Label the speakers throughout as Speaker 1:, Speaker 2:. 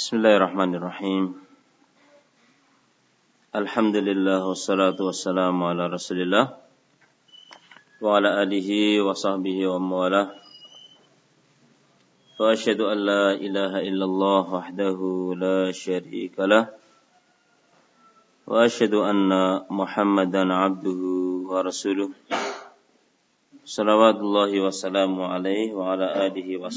Speaker 1: Bismillahirrahmanirrahim. Alhamdulillah wassalatu wassalamu ala Rasulillah wa ala alihi wa sahbihi wa mawalah. Wa asyhadu an la ilaha illallah wahdahu la syarika lah. Wa asyhadu anna Muhammadan abduhu wa rasuluh. Salawatullahi wa salamu alaihi wa ala alihi wa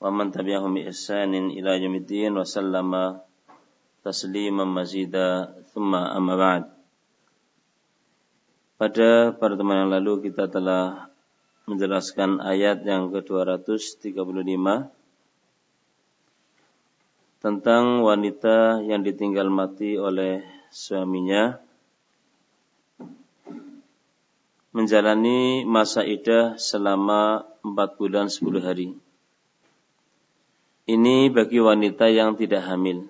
Speaker 1: tabi'ahum bi ihsanin ila yaumiddin wa sallama tasliman mazida thumma amma ba'd pada pertemuan yang lalu kita telah menjelaskan ayat yang ke-235 tentang wanita yang ditinggal mati oleh suaminya menjalani masa idah selama 4 bulan 10 hari. Ini bagi wanita yang tidak hamil.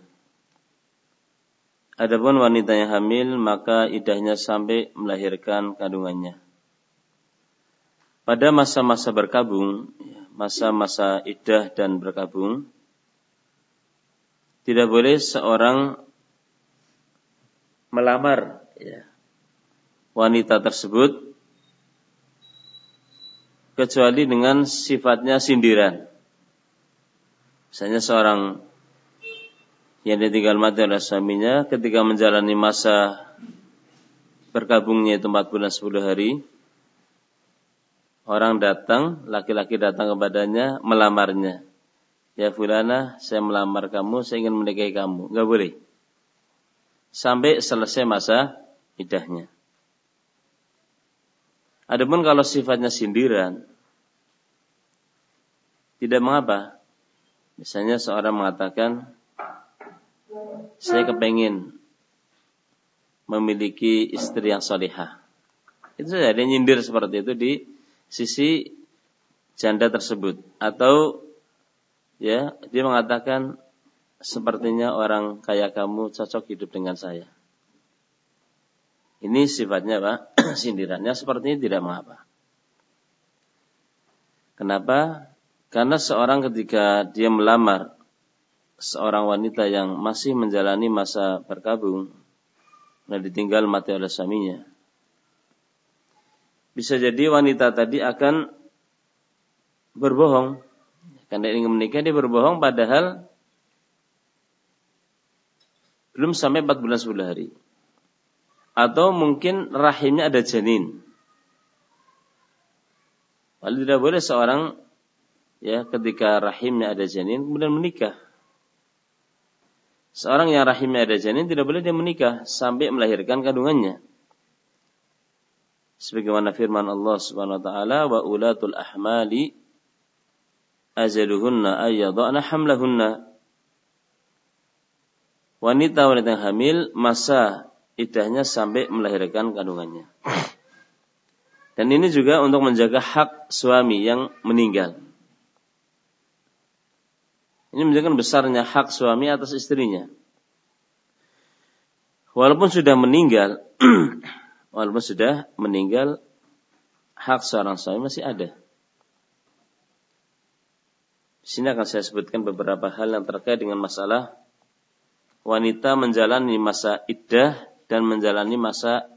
Speaker 1: Adapun wanita yang hamil maka idahnya sampai melahirkan kandungannya. Pada masa-masa berkabung, masa-masa idah dan berkabung, tidak boleh seorang melamar ya, wanita tersebut kecuali dengan sifatnya sindiran. Misalnya seorang yang ditinggal mati oleh suaminya ketika menjalani masa berkabungnya itu 4 bulan 10 hari orang datang, laki-laki datang kepadanya melamarnya. Ya fulana, saya melamar kamu, saya ingin menikahi kamu. Enggak boleh. Sampai selesai masa idahnya. Adapun kalau sifatnya sindiran, tidak mengapa. Misalnya seorang mengatakan, saya kepengen memiliki istri yang solihah. Itu saja, dia nyindir seperti itu di sisi janda tersebut. Atau ya dia mengatakan, sepertinya orang kaya kamu cocok hidup dengan saya. Ini sifatnya Pak, sindirannya sepertinya tidak mengapa. Kenapa? Karena seorang ketika dia melamar seorang wanita yang masih menjalani masa berkabung dan ditinggal mati oleh suaminya. Bisa jadi wanita tadi akan berbohong. Karena ingin menikah dia berbohong padahal belum sampai 4 bulan 10 hari. Atau mungkin rahimnya ada janin. Lalu tidak boleh seorang ya ketika rahimnya ada janin kemudian menikah. Seorang yang rahimnya ada janin tidak boleh dia menikah sampai melahirkan kandungannya. Sebagaimana firman Allah Subhanahu wa taala wa ulatul ahmali ajaluhunna ayyadhana hamlahunna. Wanita-wanita yang hamil masa idahnya sampai melahirkan kandungannya. Dan ini juga untuk menjaga hak suami yang meninggal. Ini menunjukkan besarnya hak suami atas istrinya. Walaupun sudah meninggal, walaupun sudah meninggal, hak seorang suami masih ada. Di sini akan saya sebutkan beberapa hal yang terkait dengan masalah wanita menjalani masa iddah dan menjalani masa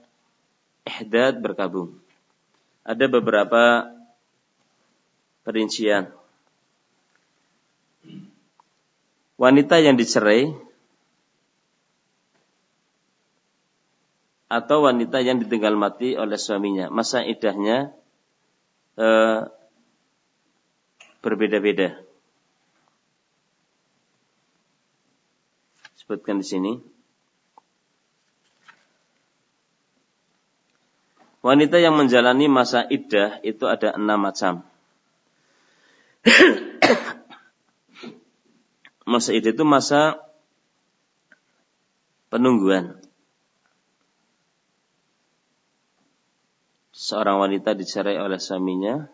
Speaker 1: ihdad berkabung. Ada beberapa perincian wanita yang dicerai atau wanita yang ditinggal mati oleh suaminya, masa idahnya eh, berbeda-beda. Sebutkan di sini. Wanita yang menjalani masa iddah itu ada enam macam. Masa itu itu masa penungguan. Seorang wanita dicerai oleh suaminya,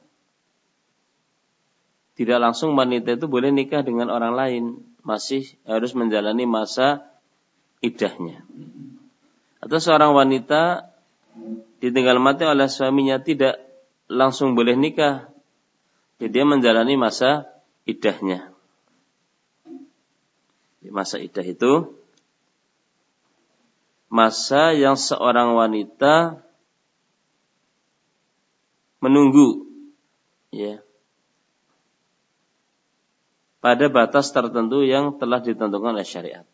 Speaker 1: tidak langsung wanita itu boleh nikah dengan orang lain, masih harus menjalani masa idahnya. Atau seorang wanita ditinggal mati oleh suaminya tidak langsung boleh nikah, jadi dia menjalani masa idahnya. Masa iddah itu masa yang seorang wanita menunggu ya pada batas tertentu yang telah ditentukan oleh syariat.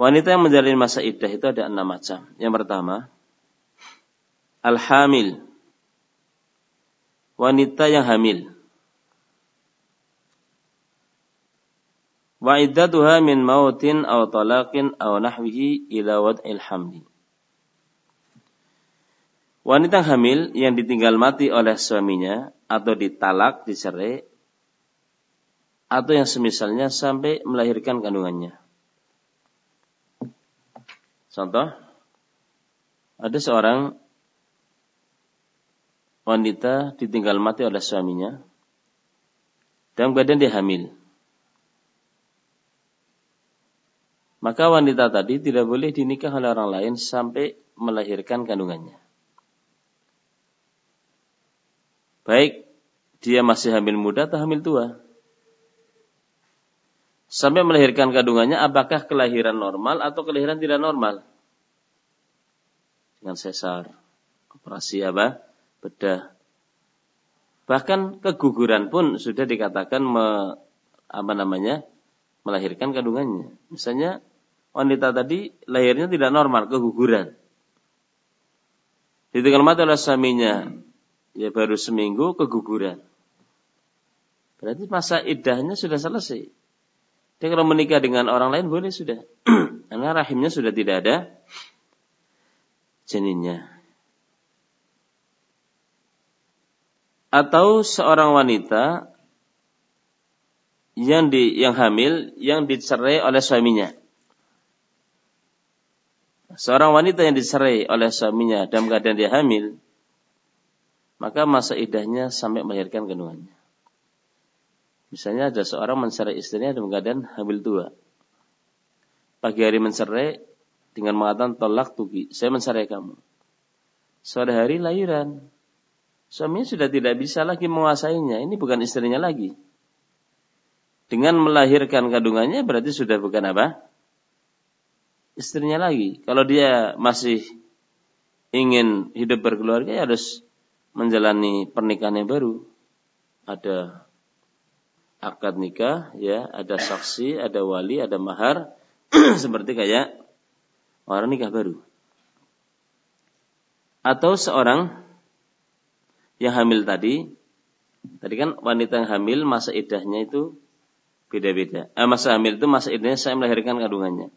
Speaker 1: Wanita yang menjalani masa iddah itu ada enam macam. Yang pertama, al-hamil. Wanita yang hamil. Wa iddatuha min mautin talaqin aw nahwihi ila wad'il hamli. Wanita hamil yang ditinggal mati oleh suaminya atau ditalak, dicerai, atau yang semisalnya sampai melahirkan kandungannya. Contoh, ada seorang wanita ditinggal mati oleh suaminya dalam keadaan dia hamil. Maka wanita tadi tidak boleh dinikah oleh orang lain sampai melahirkan kandungannya. Baik dia masih hamil muda atau hamil tua. Sampai melahirkan kandungannya apakah kelahiran normal atau kelahiran tidak normal? Dengan sesar, operasi apa? Bedah. Bahkan keguguran pun sudah dikatakan me, apa namanya? melahirkan kandungannya. Misalnya wanita tadi lahirnya tidak normal, keguguran. Ditinggal mati oleh suaminya, ya baru seminggu keguguran. Berarti masa idahnya sudah selesai. Dia kalau menikah dengan orang lain boleh sudah. Karena rahimnya sudah tidak ada janinnya. Atau seorang wanita yang di yang hamil yang dicerai oleh suaminya. Seorang wanita yang dicerai oleh suaminya dalam keadaan dia hamil, maka masa idahnya sampai melahirkan kandungannya. Misalnya ada seorang mencerai istrinya dalam keadaan hamil tua. Pagi hari mencerai dengan mengatakan tolak tuki, saya mencerai kamu. Sore hari lahiran. Suaminya sudah tidak bisa lagi menguasainya. Ini bukan istrinya lagi. Dengan melahirkan kandungannya berarti sudah bukan apa? Istrinya lagi. Kalau dia masih ingin hidup berkeluarga ya harus menjalani pernikahan yang baru. Ada akad nikah, ya, ada saksi, ada wali, ada mahar, seperti kayak orang nikah baru. Atau seorang yang hamil tadi, tadi kan wanita yang hamil masa idahnya itu beda-beda. Eh, masa hamil itu masa idahnya saya melahirkan kandungannya.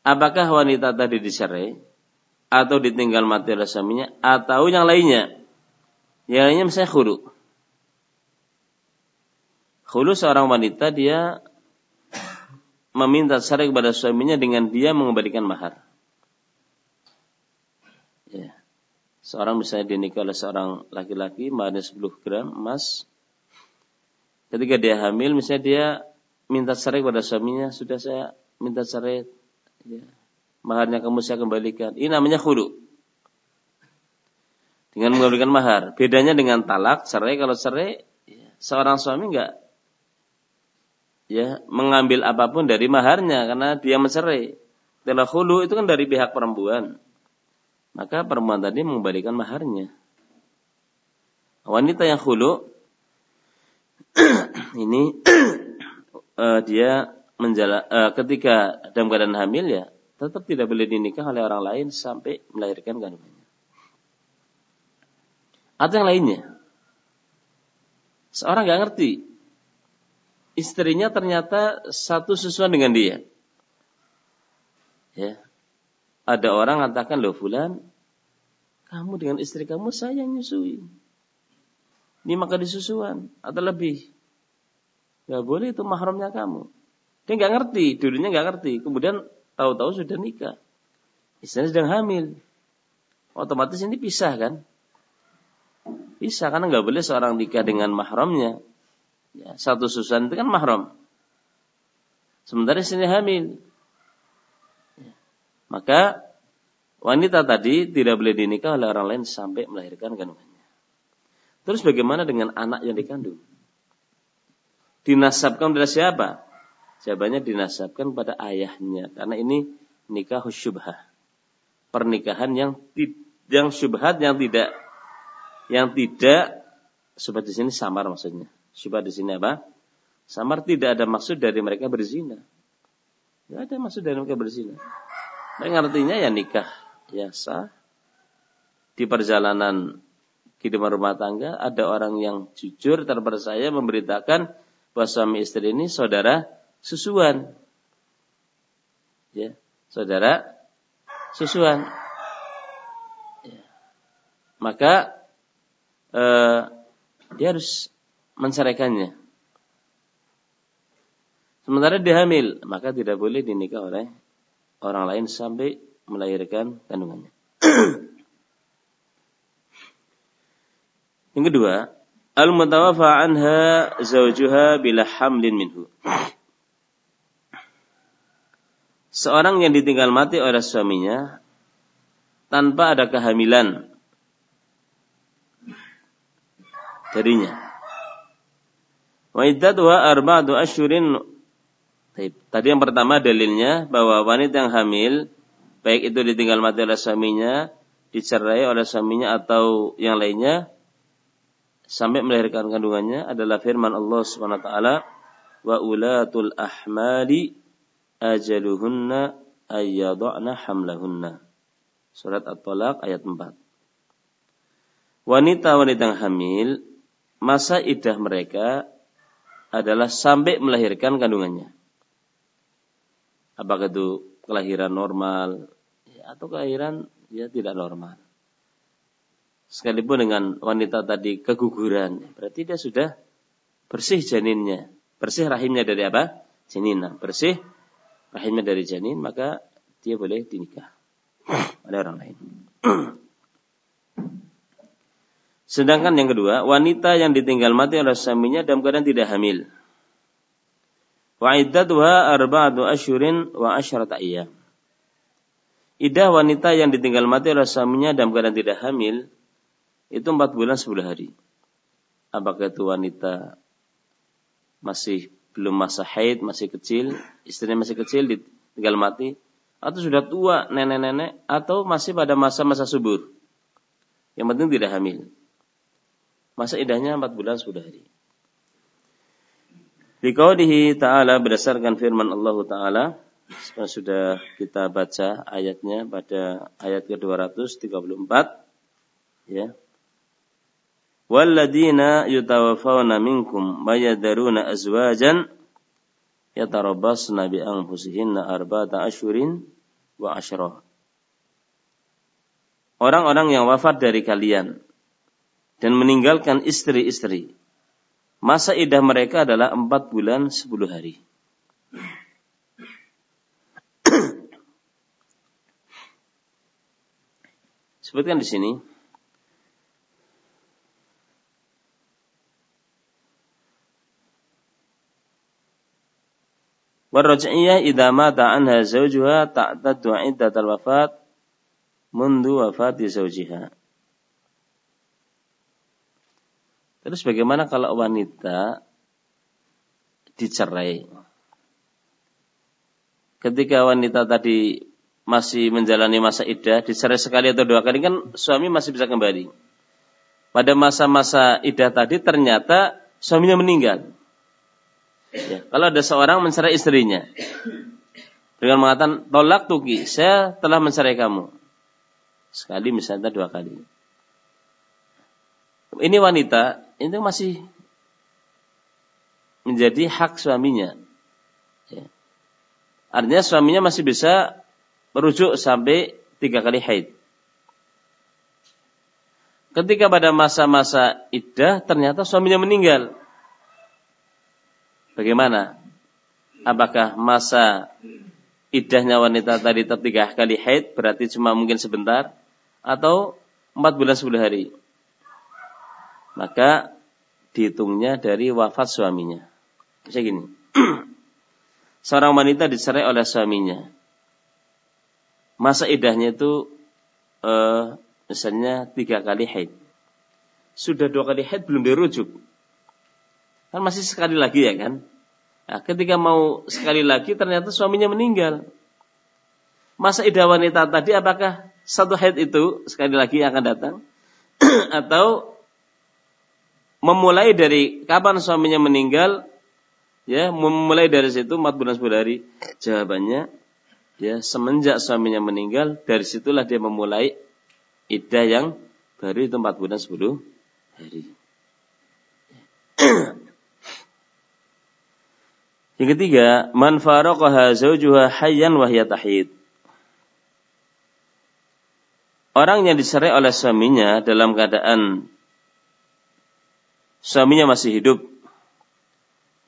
Speaker 1: Apakah wanita tadi dicerai atau ditinggal mati oleh suaminya atau yang lainnya? Yang lainnya misalnya khulu. Khulu seorang wanita dia meminta cerai kepada suaminya dengan dia mengembalikan mahar. Ya. Seorang misalnya dinikah oleh seorang laki-laki maharnya 10 gram emas. Ketika dia hamil misalnya dia minta cerai kepada suaminya, sudah saya minta cerai Ya. Maharnya kamu saya kembalikan. Ini namanya khulu. Dengan mengembalikan mahar. Bedanya dengan talak, cerai. Kalau cerai, ya, seorang suami enggak ya mengambil apa pun dari maharnya karena dia mencerai. Telah khulu itu kan dari pihak perempuan. Maka perempuan tadi mengembalikan maharnya. Wanita yang khulu ini uh, dia menjala, uh, ketika dalam keadaan hamil ya tetap tidak boleh dinikah oleh orang lain sampai melahirkan kandungannya. Atau yang lainnya. Seorang nggak ngerti. Istrinya ternyata satu sesuai dengan dia. Ya. Ada orang mengatakan, loh fulan, kamu dengan istri kamu saya nyusui. Ini maka disusuan atau lebih. Gak boleh itu mahramnya kamu. Dia nggak ngerti, dulunya nggak ngerti. Kemudian tahu-tahu sudah nikah. Istrinya sedang hamil. Otomatis ini pisah kan? Pisah karena nggak boleh seorang nikah dengan mahramnya. Ya, satu susan itu kan mahram. Sementara istrinya hamil. Ya. Maka wanita tadi tidak boleh dinikah oleh orang lain sampai melahirkan kandungannya. Terus bagaimana dengan anak yang dikandung? Dinasabkan dari siapa? Jawabannya dinasabkan pada ayahnya karena ini nikah syubhah. Pernikahan yang yang syubhat yang tidak yang tidak syubhat di sini samar maksudnya. Syubhat di sini apa? Samar tidak ada maksud dari mereka berzina. Tidak ada maksud dari mereka berzina. Mereka artinya ya nikah ya sah di perjalanan kehidupan rumah tangga ada orang yang jujur terpercaya memberitakan bahwa suami istri ini saudara susuan. Ya, saudara susuan. Ya. Maka eh, dia harus menceraikannya. Sementara dia hamil, maka tidak boleh dinikah oleh orang lain sampai melahirkan kandungannya. Yang kedua, al-mutawaffa anha zawjuha bila hamlin minhu. Seorang yang ditinggal mati oleh suaminya tanpa ada kehamilan darinya. Wa arba'atu asyurin. Tadi yang pertama dalilnya bahwa wanita yang hamil baik itu ditinggal mati oleh suaminya, dicerai oleh suaminya atau yang lainnya sampai melahirkan kandungannya adalah firman Allah Subhanahu wa taala wa ulatul ahmali ajaluhunna ayyadhna hamlahunna. Surat At-Talaq ayat 4. Wanita-wanita yang hamil masa idah mereka adalah sampai melahirkan kandungannya. Apakah itu kelahiran normal ya, atau kelahiran ya tidak normal sekalipun dengan wanita tadi keguguran, berarti dia sudah bersih janinnya, bersih rahimnya dari apa? Janin. Nah, bersih rahimnya dari janin, maka dia boleh dinikah oleh orang lain. Sedangkan yang kedua, wanita yang ditinggal mati oleh suaminya dalam keadaan tidak hamil. Wa iddatuha arba'atu asyurin wa asyrata ayyam. Idah wanita yang ditinggal mati oleh suaminya dalam keadaan tidak hamil itu empat bulan sepuluh hari. Apakah itu wanita masih belum masa haid, masih kecil, istrinya masih kecil, tinggal mati, atau sudah tua, nenek-nenek, atau masih pada masa-masa subur. Yang penting tidak hamil. Masa idahnya empat bulan sepuluh hari. Dikaudihi ta'ala berdasarkan firman Allah ta'ala sudah kita baca ayatnya pada ayat ke-234 ya Walladina yutawafawna minkum mayadaruna azwajan yatarabbasna bi anfusihinna asyurin wa. Orang-orang yang wafat dari kalian dan meninggalkan istri-istri. Masa idah mereka adalah empat bulan sepuluh hari. Sebutkan di sini Warraj'iyah idza mata anha zawjuha ta'taddu iddatal wafat mundu wafati zawjiha. Terus bagaimana kalau wanita dicerai? Ketika wanita tadi masih menjalani masa iddah, dicerai sekali atau dua kali kan suami masih bisa kembali. Pada masa-masa iddah tadi ternyata suaminya meninggal. Ya, kalau ada seorang mencerai istrinya dengan mengatakan tolak tuki, saya telah mencerai kamu. Sekali misalnya dua kali. Ini wanita itu masih menjadi hak suaminya. Ya. Artinya suaminya masih bisa merujuk sampai tiga kali haid. Ketika pada masa-masa iddah ternyata suaminya meninggal. Bagaimana? Apakah masa idahnya wanita tadi tertiga kali haid berarti cuma mungkin sebentar atau empat bulan sepuluh hari? Maka dihitungnya dari wafat suaminya. Misalnya gini, seorang wanita dicerai oleh suaminya. Masa idahnya itu eh, misalnya tiga kali haid. Sudah dua kali haid belum dirujuk. Kan masih sekali lagi ya kan? Nah, ketika mau sekali lagi ternyata suaminya meninggal. Masa idah wanita tadi apakah satu haid itu sekali lagi akan datang? Atau memulai dari kapan suaminya meninggal ya memulai dari situ 4 bulan 10 hari jawabannya ya semenjak suaminya meninggal dari situlah dia memulai iddah yang baru itu 4 bulan 10 hari yang ketiga man faraqaha zawjuha hayyan wa hiya tahid. Orang yang dicerai oleh suaminya dalam keadaan suaminya masih hidup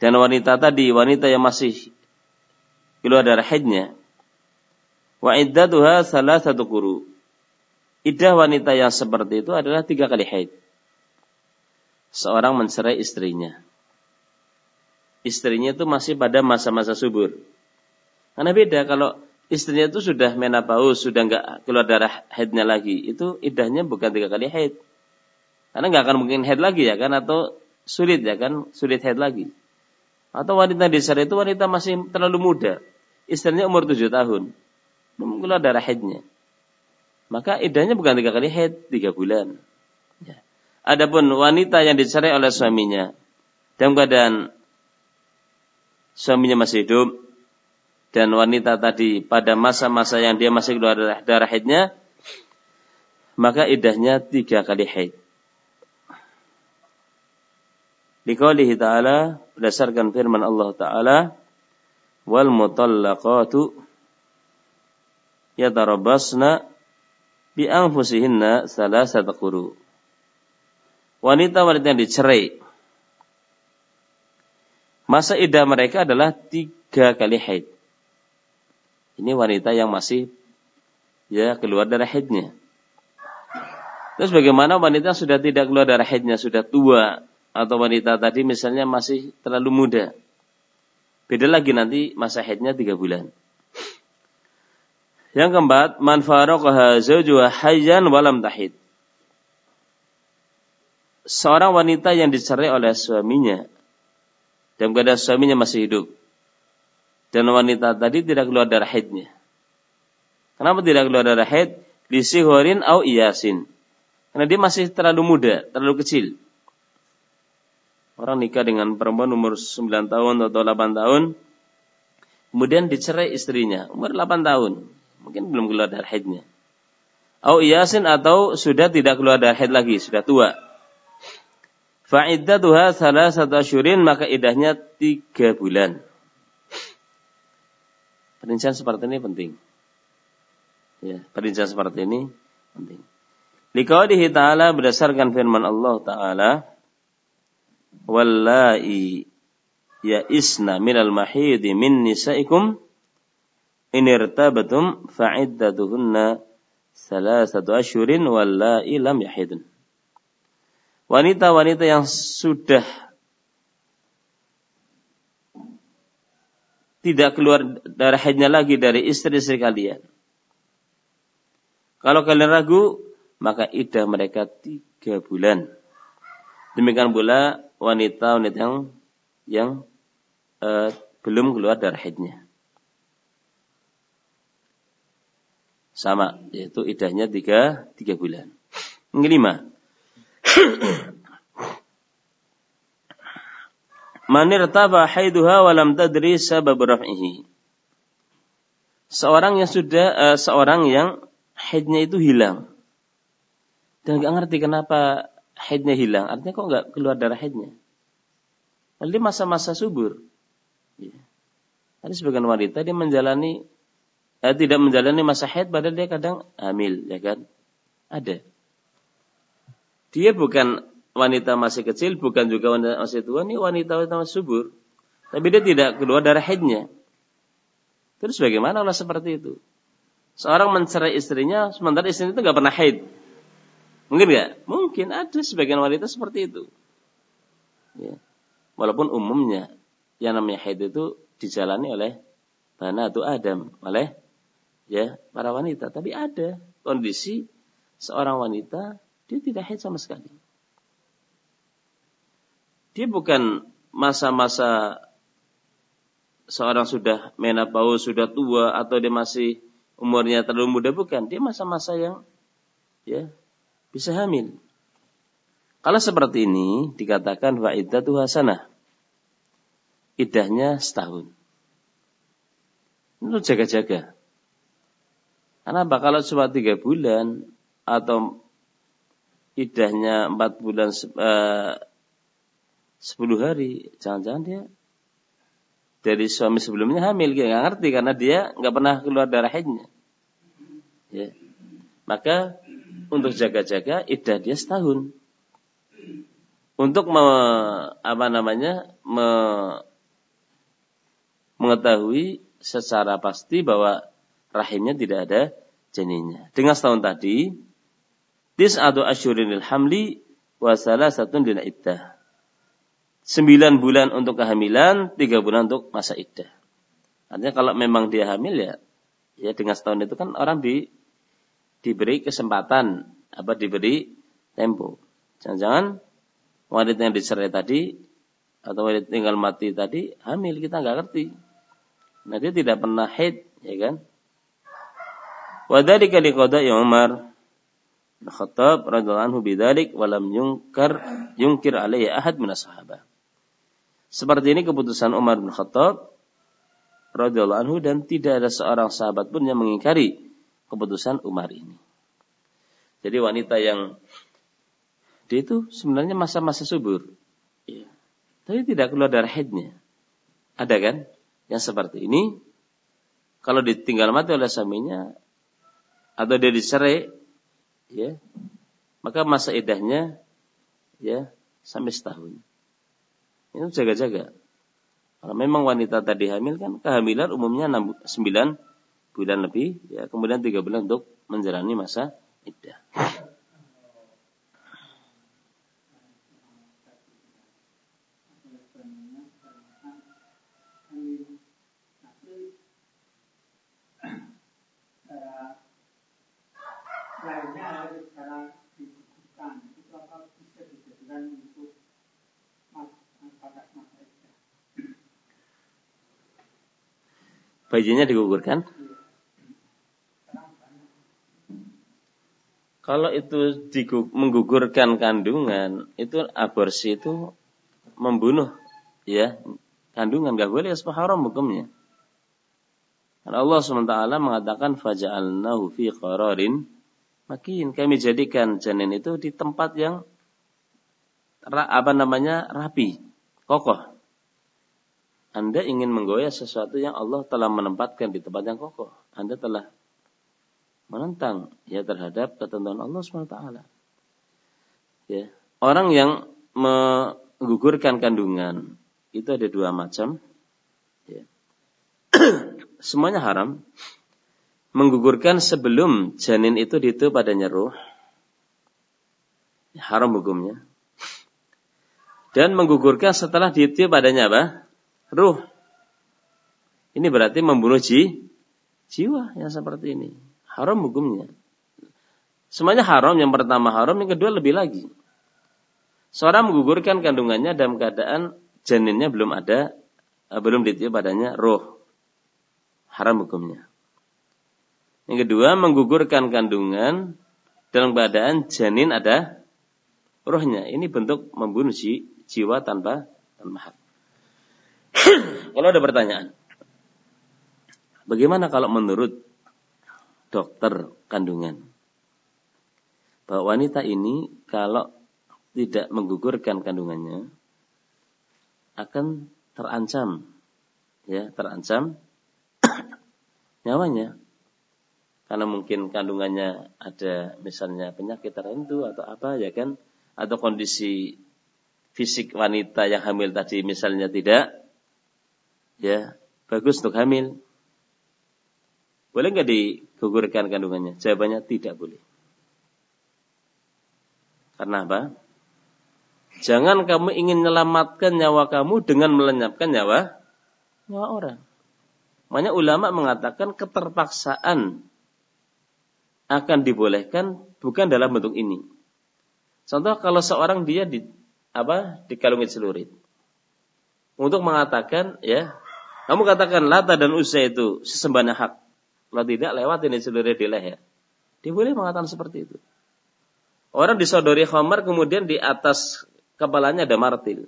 Speaker 1: dan wanita tadi wanita yang masih keluar darah haidnya. Wa iddatuha salah satu guru iddah wanita yang seperti itu adalah tiga kali haid. Seorang mencerai istrinya istrinya itu masih pada masa-masa subur karena beda kalau istrinya itu sudah menopause sudah nggak keluar darah haidnya lagi itu iddahnya bukan tiga kali haid karena nggak akan mungkin head lagi ya kan atau sulit ya kan, sulit head lagi. Atau wanita di sana itu wanita masih terlalu muda. Istrinya umur tujuh tahun. Belum keluar darah headnya. Maka idahnya bukan tiga kali head, tiga bulan. Ya. Adapun wanita yang dicerai oleh suaminya dalam keadaan suaminya masih hidup dan wanita tadi pada masa-masa yang dia masih keluar darah, darah haidnya maka idahnya tiga kali haid. Liqaulihi ta'ala berdasarkan firman Allah Ta'ala wal mutallaqatu yatarabbasna bi anfusihinna salasata quru. Wanita-wanita yang dicerai masa idah mereka adalah tiga kali haid. Ini wanita yang masih ya keluar darah haidnya. Terus bagaimana wanita sudah tidak keluar darah haidnya, sudah tua, atau wanita tadi misalnya masih terlalu muda. Beda lagi nanti masa haidnya tiga bulan. Yang keempat, man faraqaha zawjuha hayyan walam tahid. Seorang wanita yang dicerai oleh suaminya dan keadaan suaminya masih hidup. Dan wanita tadi tidak keluar darah haidnya. Kenapa tidak keluar darah haid? Lisihorin au iyasin. Karena dia masih terlalu muda, terlalu kecil. Orang nikah dengan perempuan umur 9 tahun atau 8 tahun. Kemudian dicerai istrinya. Umur 8 tahun. Mungkin belum keluar dari haidnya. Au iyasin atau sudah tidak keluar dari haid lagi. Sudah tua. Fa'iddatuha salah satu asyurin. Maka idahnya 3 bulan. Perincian seperti ini penting. Ya, perincian seperti ini penting. Liqaulihi ta'ala berdasarkan firman Allah ta'ala wallai ya'isna minal mahidi min nisaikum in irtabatum fa'iddatuhunna salasatu asyurin wallai lam yahidun. Wanita-wanita yang sudah tidak keluar darah haidnya lagi dari istri-istri kalian. Kalau kalian ragu, maka idah mereka tiga bulan. Demikian pula wanita-wanita yang yang uh, belum keluar darah haidnya. Sama, yaitu idahnya tiga, tiga bulan. Yang kelima. Manir taba haiduha walam tadri sabab raf'ihi. Seorang yang sudah, uh, seorang yang haidnya itu hilang. Dan nggak ngerti kenapa haidnya hilang. Artinya kok nggak keluar darah haidnya? Lalu masa-masa subur. Ya. Ada sebagian wanita dia menjalani eh, tidak menjalani masa haid padahal dia kadang hamil, ya kan? Ada. Dia bukan wanita masih kecil, bukan juga wanita masih tua, ini wanita wanita masih subur. Tapi dia tidak keluar darah haidnya. Terus bagaimana Allah seperti itu? Seorang mencerai istrinya, sementara istrinya itu nggak pernah haid. Mungkin nggak? Mungkin ada sebagian wanita seperti itu. Ya. Walaupun umumnya yang namanya haid itu dijalani oleh atau Adam, oleh ya para wanita. Tapi ada kondisi seorang wanita dia tidak haid sama sekali. Dia bukan masa-masa seorang sudah menopause, sudah tua atau dia masih umurnya terlalu muda bukan, dia masa-masa yang ya bisa hamil. Kalau seperti ini dikatakan wa iddatu hasanah. Idahnya setahun. Itu jaga-jaga. Karena apa? Kalau cuma tiga bulan atau idahnya empat bulan eh, sepuluh hari, jangan-jangan dia dari suami sebelumnya hamil, dia nggak ngerti karena dia nggak pernah keluar darah haidnya. Ya. Maka untuk jaga-jaga idah dia setahun untuk me, apa namanya me, mengetahui secara pasti bahwa rahimnya tidak ada janinnya. Dengan setahun tadi, tis atau asyurinil hamli wasalah satu dina iddah. Sembilan bulan untuk kehamilan, tiga bulan untuk masa iddah. Artinya kalau memang dia hamil ya, ya dengan setahun itu kan orang di diberi kesempatan apa diberi tempo. Jangan-jangan wanita yang dicerai tadi atau wanita tinggal mati tadi hamil kita nggak ngerti. Nah dia tidak pernah haid, ya kan? Wadhalika liqada'i Umar Khattab radhiyallahu anhu bidzalik walam yungkar yungkir alaihi ahad min sahabat. Seperti ini keputusan Umar bin Khattab radhiyallahu anhu dan tidak ada seorang sahabat pun yang mengingkari keputusan Umar ini. Jadi wanita yang dia itu sebenarnya masa-masa subur. Ya. Tapi tidak keluar darah haidnya. Ada kan? Yang seperti ini. Kalau ditinggal mati oleh suaminya. Atau dia dicerai. Ya. Maka masa idahnya. Ya. Sampai setahun. Itu jaga-jaga. Kalau memang wanita tadi hamil kan. Kehamilan umumnya 6, 9 bulan lebih. Ya. Kemudian 3 bulan untuk menjalani masa idah. Bayinya digugurkan? Kalau itu menggugurkan kandungan, itu aborsi itu membunuh ya kandungan gak boleh asbah haram hukumnya. Karena Allah SWT mengatakan faja'alnahu fi qararin makin kami jadikan janin itu di tempat yang apa namanya rapi, kokoh. Anda ingin menggoyah sesuatu yang Allah telah menempatkan di tempat yang kokoh. Anda telah menentang ya terhadap ketentuan Allah SWT. Ya. Orang yang menggugurkan kandungan itu ada dua macam. Ya. Semuanya haram. Menggugurkan sebelum janin itu ditu padanya ruh. Ya, haram hukumnya. Dan menggugurkan setelah ditu padanya apa? Ruh. Ini berarti membunuh ji, jiwa yang seperti ini. Haram hukumnya. Semuanya haram, yang pertama haram, yang kedua lebih lagi. Seorang menggugurkan kandungannya dalam keadaan janinnya belum ada, eh, belum ditiup padanya roh. Haram hukumnya. Yang kedua, menggugurkan kandungan dalam keadaan janin ada rohnya. Ini bentuk membunuh jiwa tanpa tanpa hak. kalau ada pertanyaan, bagaimana kalau menurut dokter kandungan? Bahwa wanita ini kalau tidak menggugurkan kandungannya akan terancam ya terancam nyawanya. Karena mungkin kandungannya ada misalnya penyakit tertentu atau apa ya kan? Atau kondisi fisik wanita yang hamil tadi misalnya tidak ya bagus untuk hamil. Boleh nggak digugurkan kandungannya? Jawabannya tidak boleh. Karena apa? Jangan kamu ingin menyelamatkan nyawa kamu dengan melenyapkan nyawa nyawa orang. Makanya ulama mengatakan keterpaksaan akan dibolehkan bukan dalam bentuk ini. Contoh kalau seorang dia di apa dikalungin celurit untuk mengatakan ya Kamu katakan Lata dan Uzza itu sesembahan hak. Kalau tidak lewat ini seluruh di leher. Dia boleh mengatakan seperti itu. Orang disodori khamar kemudian di atas kepalanya ada martil.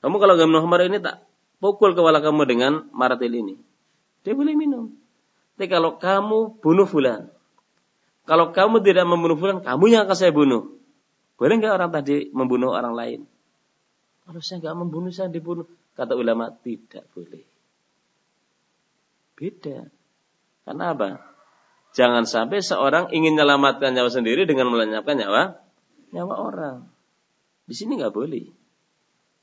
Speaker 1: Kamu kalau gak minum khamar ini tak pukul kepala kamu dengan martil ini. Dia boleh minum. Tapi kalau kamu bunuh fulan. Kalau kamu tidak membunuh fulan, kamu yang akan saya bunuh. Boleh nggak orang tadi membunuh orang lain? Kalau saya nggak membunuh, saya dibunuh. Kata ulama, tidak boleh. Beda. Karena apa? Jangan sampai seorang ingin menyelamatkan nyawa sendiri dengan melenyapkan nyawa nyawa orang. Di sini nggak boleh.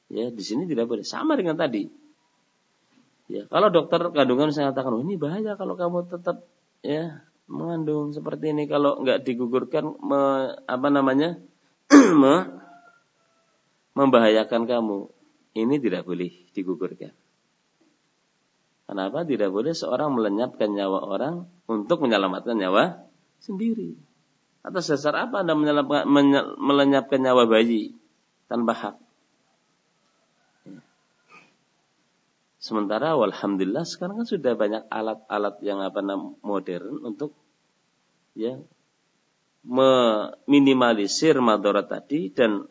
Speaker 1: Ya, di sini tidak boleh. Sama dengan tadi. Ya, kalau dokter kandungan saya katakan, oh, ini bahaya kalau kamu tetap ya mengandung seperti ini kalau nggak digugurkan me, apa namanya membahayakan kamu. Ini tidak boleh digugurkan. Kenapa tidak boleh seorang melenyapkan nyawa orang untuk menyelamatkan nyawa sendiri? Atas dasar apa Anda melenyapkan nyawa bayi tanpa hak? Sementara alhamdulillah sekarang kan sudah banyak alat-alat yang apa modern untuk ya meminimalisir madarat tadi dan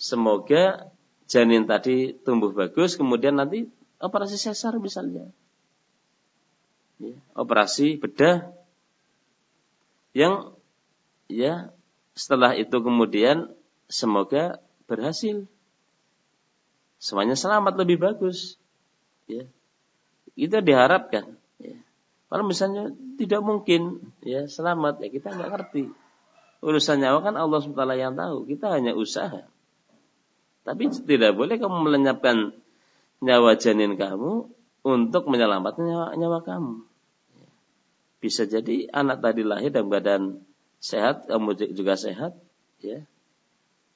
Speaker 1: semoga janin tadi tumbuh bagus kemudian nanti operasi sesar misalnya. Ya, operasi bedah yang ya setelah itu kemudian semoga berhasil. Semuanya selamat lebih bagus. Ya kita diharapkan. Ya. kalau misalnya tidak mungkin ya selamat ya kita nggak ngerti. Urusan nyawa kan Allah SWT yang tahu. Kita hanya usaha. Tapi tidak boleh kamu melenyapkan nyawa janin kamu untuk menyelamatkan nyawa, nyawa kamu. Bisa jadi anak tadi lahir dalam badan sehat, kamu juga sehat, ya.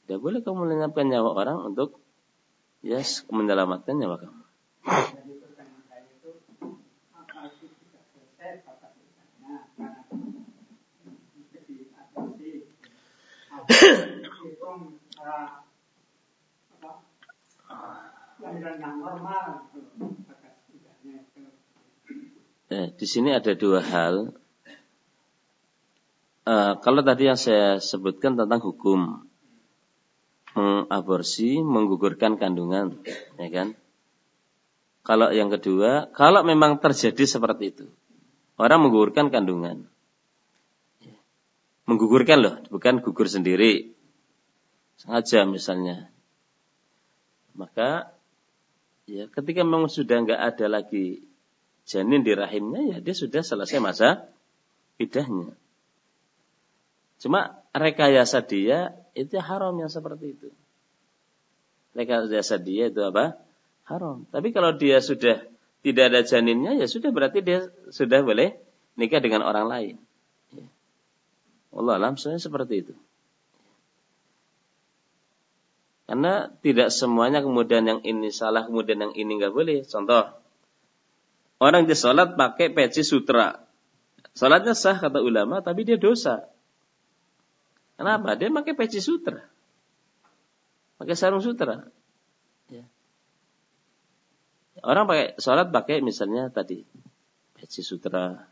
Speaker 1: Tidak boleh kamu melenyapkan nyawa orang untuk ya menyelamatkan nyawa kamu. Eh, di sini ada dua hal. Uh, kalau tadi yang saya sebutkan tentang hukum mengaborsi, menggugurkan kandungan, ya kan? Kalau yang kedua, kalau memang terjadi seperti itu, orang menggugurkan kandungan, menggugurkan loh, bukan gugur sendiri, sengaja misalnya, maka ya ketika memang sudah nggak ada lagi janin di rahimnya ya dia sudah selesai masa idahnya. Cuma rekayasa dia itu haram yang seperti itu. Rekayasa dia itu apa? Haram. Tapi kalau dia sudah tidak ada janinnya ya sudah berarti dia sudah boleh nikah dengan orang lain. Ya. Allah alam seperti itu. Karena tidak semuanya kemudian yang ini salah, kemudian yang ini nggak boleh. Contoh, orang di sholat pakai peci sutra. Sholatnya sah kata ulama, tapi dia dosa. Kenapa? Dia pakai peci sutra. Pakai sarung sutra. Ya. Orang pakai sholat pakai misalnya tadi peci sutra,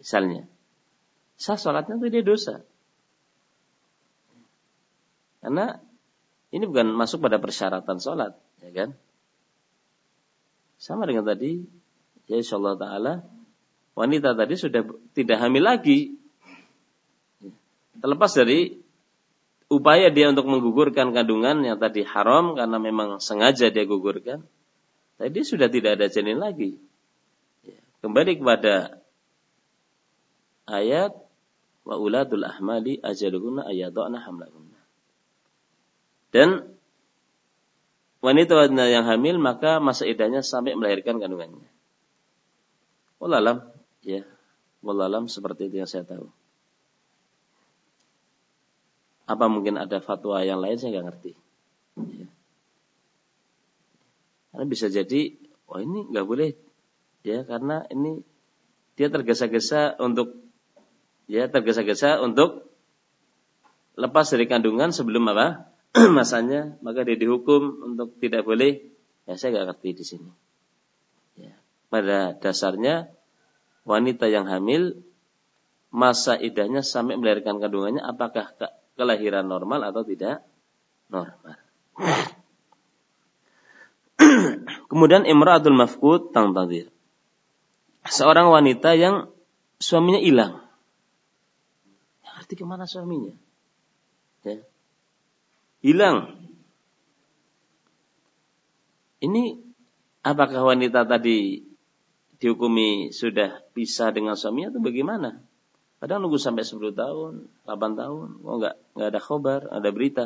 Speaker 1: misalnya. Sah sholatnya itu dia dosa. Karena ini bukan masuk pada persyaratan sholat, ya kan? Sama dengan tadi, ya insya Allah Taala, wanita tadi sudah tidak hamil lagi. Terlepas dari upaya dia untuk menggugurkan kandungan yang tadi haram karena memang sengaja dia gugurkan, tadi sudah tidak ada janin lagi. Ya, kembali kepada ayat wa ulatul ahmali ajaluhunna ayadana hamlahunna. Dan wanita-wanita yang hamil maka masa idahnya sampai melahirkan kandungannya. Wallalam, ya, wallalam seperti itu yang saya tahu. Apa mungkin ada fatwa yang lain saya nggak ngerti. Ya. Karena bisa jadi, oh ini nggak boleh, ya karena ini dia tergesa-gesa untuk, ya tergesa-gesa untuk lepas dari kandungan sebelum apa? masanya maka dia dihukum untuk tidak boleh ya saya nggak ngerti di sini ya. pada dasarnya wanita yang hamil masa idahnya sampai melahirkan kandungannya apakah kelahiran normal atau tidak normal. Kemudian imra'atul mafqud tangtadir. Seorang wanita yang suaminya hilang. Arti ke mana suaminya? Ya. Hilang. Ini apakah wanita tadi dihukumi sudah pisah dengan suaminya atau bagaimana? Kadang nunggu sampai 10 tahun, 8 tahun, oh enggak, enggak ada khabar, ada berita.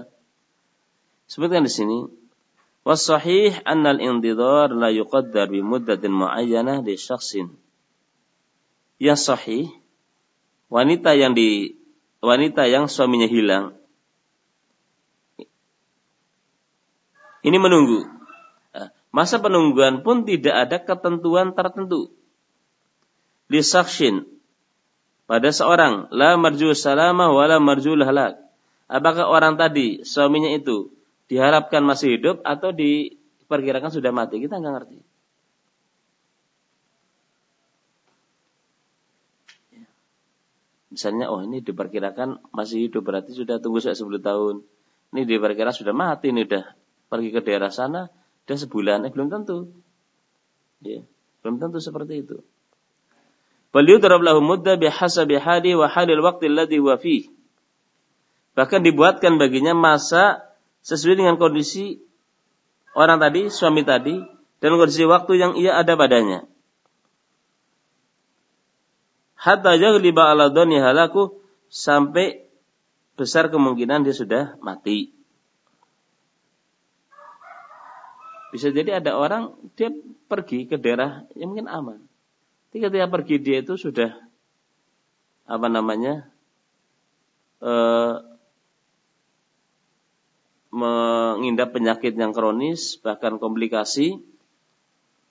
Speaker 1: Sebutkan di sini, wasahih annal intidhar la yuqaddar bi muddatin muayyanah di syakhsin. Yang sahih, wanita yang di wanita yang suaminya hilang ini menunggu. Masa penungguan pun tidak ada ketentuan tertentu. Lisakshin pada seorang la marju salama wala marju halak. Apakah orang tadi suaminya itu diharapkan masih hidup atau diperkirakan sudah mati? Kita nggak ngerti. Misalnya, oh ini diperkirakan masih hidup berarti sudah tunggu saya 10 tahun. Ini diperkirakan sudah mati, ini udah pergi ke daerah sana, udah sebulan, eh belum tentu. Ya, belum tentu seperti itu. Falyudrab lahu mudda bihasabi hali wa halil waqti alladhi wa. Bahkan dibuatkan baginya masa sesuai dengan kondisi orang tadi, suami tadi, dan kondisi waktu yang ia ada padanya. Hatta yaghliba ala dhani halaku sampai besar kemungkinan dia sudah mati. Bisa jadi ada orang dia pergi ke daerah yang mungkin aman. Ketika pergi dia itu sudah apa namanya e, mengindap penyakit yang kronis bahkan komplikasi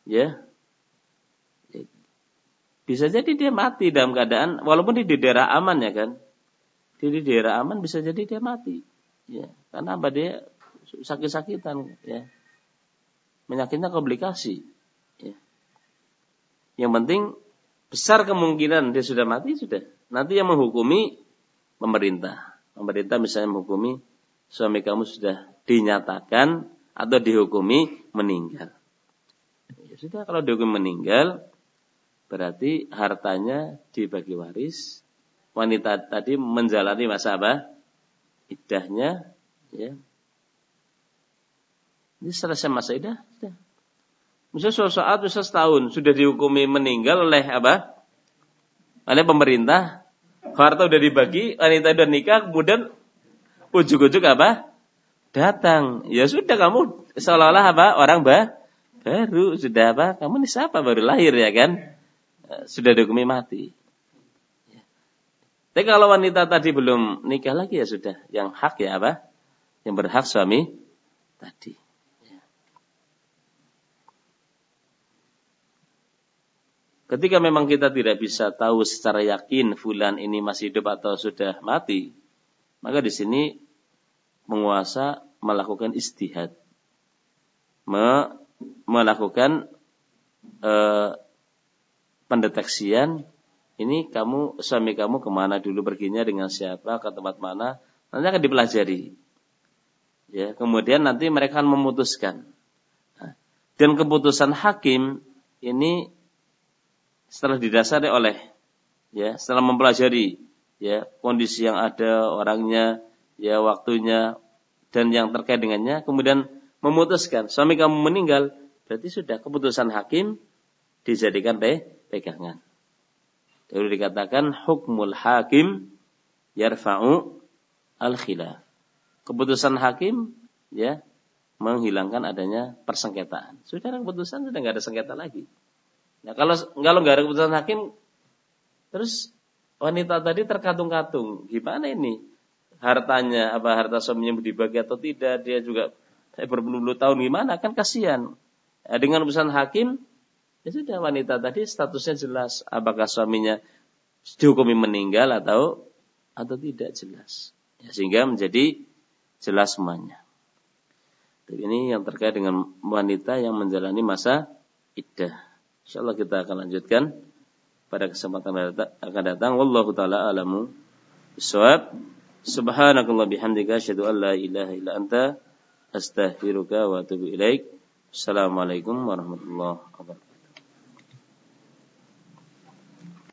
Speaker 1: ya. Bisa jadi dia mati dalam keadaan walaupun di daerah aman ya kan. Di daerah aman bisa jadi dia mati ya. Karena apa? Dia sakit-sakitan ya penyakitnya komplikasi yang penting besar kemungkinan dia sudah mati sudah. Nanti yang menghukumi pemerintah. Pemerintah misalnya menghukumi suami kamu sudah dinyatakan atau dihukumi meninggal. Ya sudah kalau dihukumi meninggal berarti hartanya dibagi waris. Wanita tadi menjalani masa apa? Idahnya ya. Ini selesai masa idah, sudah Misalnya suatu saat, bisa setahun, sudah dihukumi meninggal oleh apa? Oleh pemerintah. Harta udah dibagi, wanita udah nikah, kemudian ujuk-ujuk apa? Datang. Ya sudah kamu seolah-olah apa? Orang bah, baru. Sudah apa? Kamu ini siapa? Baru lahir ya kan? Sudah dihukumi mati. Tapi kalau wanita tadi belum nikah lagi ya sudah. Yang hak ya apa? Yang berhak suami tadi. Ketika memang kita tidak bisa tahu secara yakin fulan ini masih hidup atau sudah mati, maka di sini penguasa melakukan istihad, Me, melakukan e, pendeteksian. Ini kamu suami kamu ke mana dulu perginya dengan siapa ke tempat mana nanti akan dipelajari. Ya, kemudian nanti mereka akan memutuskan. Nah, dan keputusan hakim ini setelah didasari oleh ya setelah mempelajari ya kondisi yang ada orangnya ya waktunya dan yang terkait dengannya kemudian memutuskan suami kamu meninggal berarti sudah keputusan hakim dijadikan pe pegangan. Lalu dikatakan hukmul hakim yarfa'u al khilaf. Keputusan hakim ya menghilangkan adanya persengketaan. Sudah keputusan sudah nggak ada sengketa lagi. Nah kalau kalau nggak ada keputusan hakim, terus wanita tadi terkatung-katung, gimana ini? Hartanya apa harta suaminya dibagi atau tidak? Dia juga berpuluh-puluh tahun gimana? Kan kasihan. Nah, dengan keputusan hakim, ya sudah wanita tadi statusnya jelas. Apakah suaminya dihukumi meninggal atau atau tidak jelas. Ya, sehingga menjadi jelas semuanya. Ini yang terkait dengan wanita yang menjalani masa iddah. Insyaallah kita akan lanjutkan pada kesempatan akan datang. Wallahu taala alamu bisawab. Subhanakallah bihamdika asyhadu an la ilaha illa anta astaghfiruka wa atubu ilaik. Assalamualaikum warahmatullahi wabarakatuh.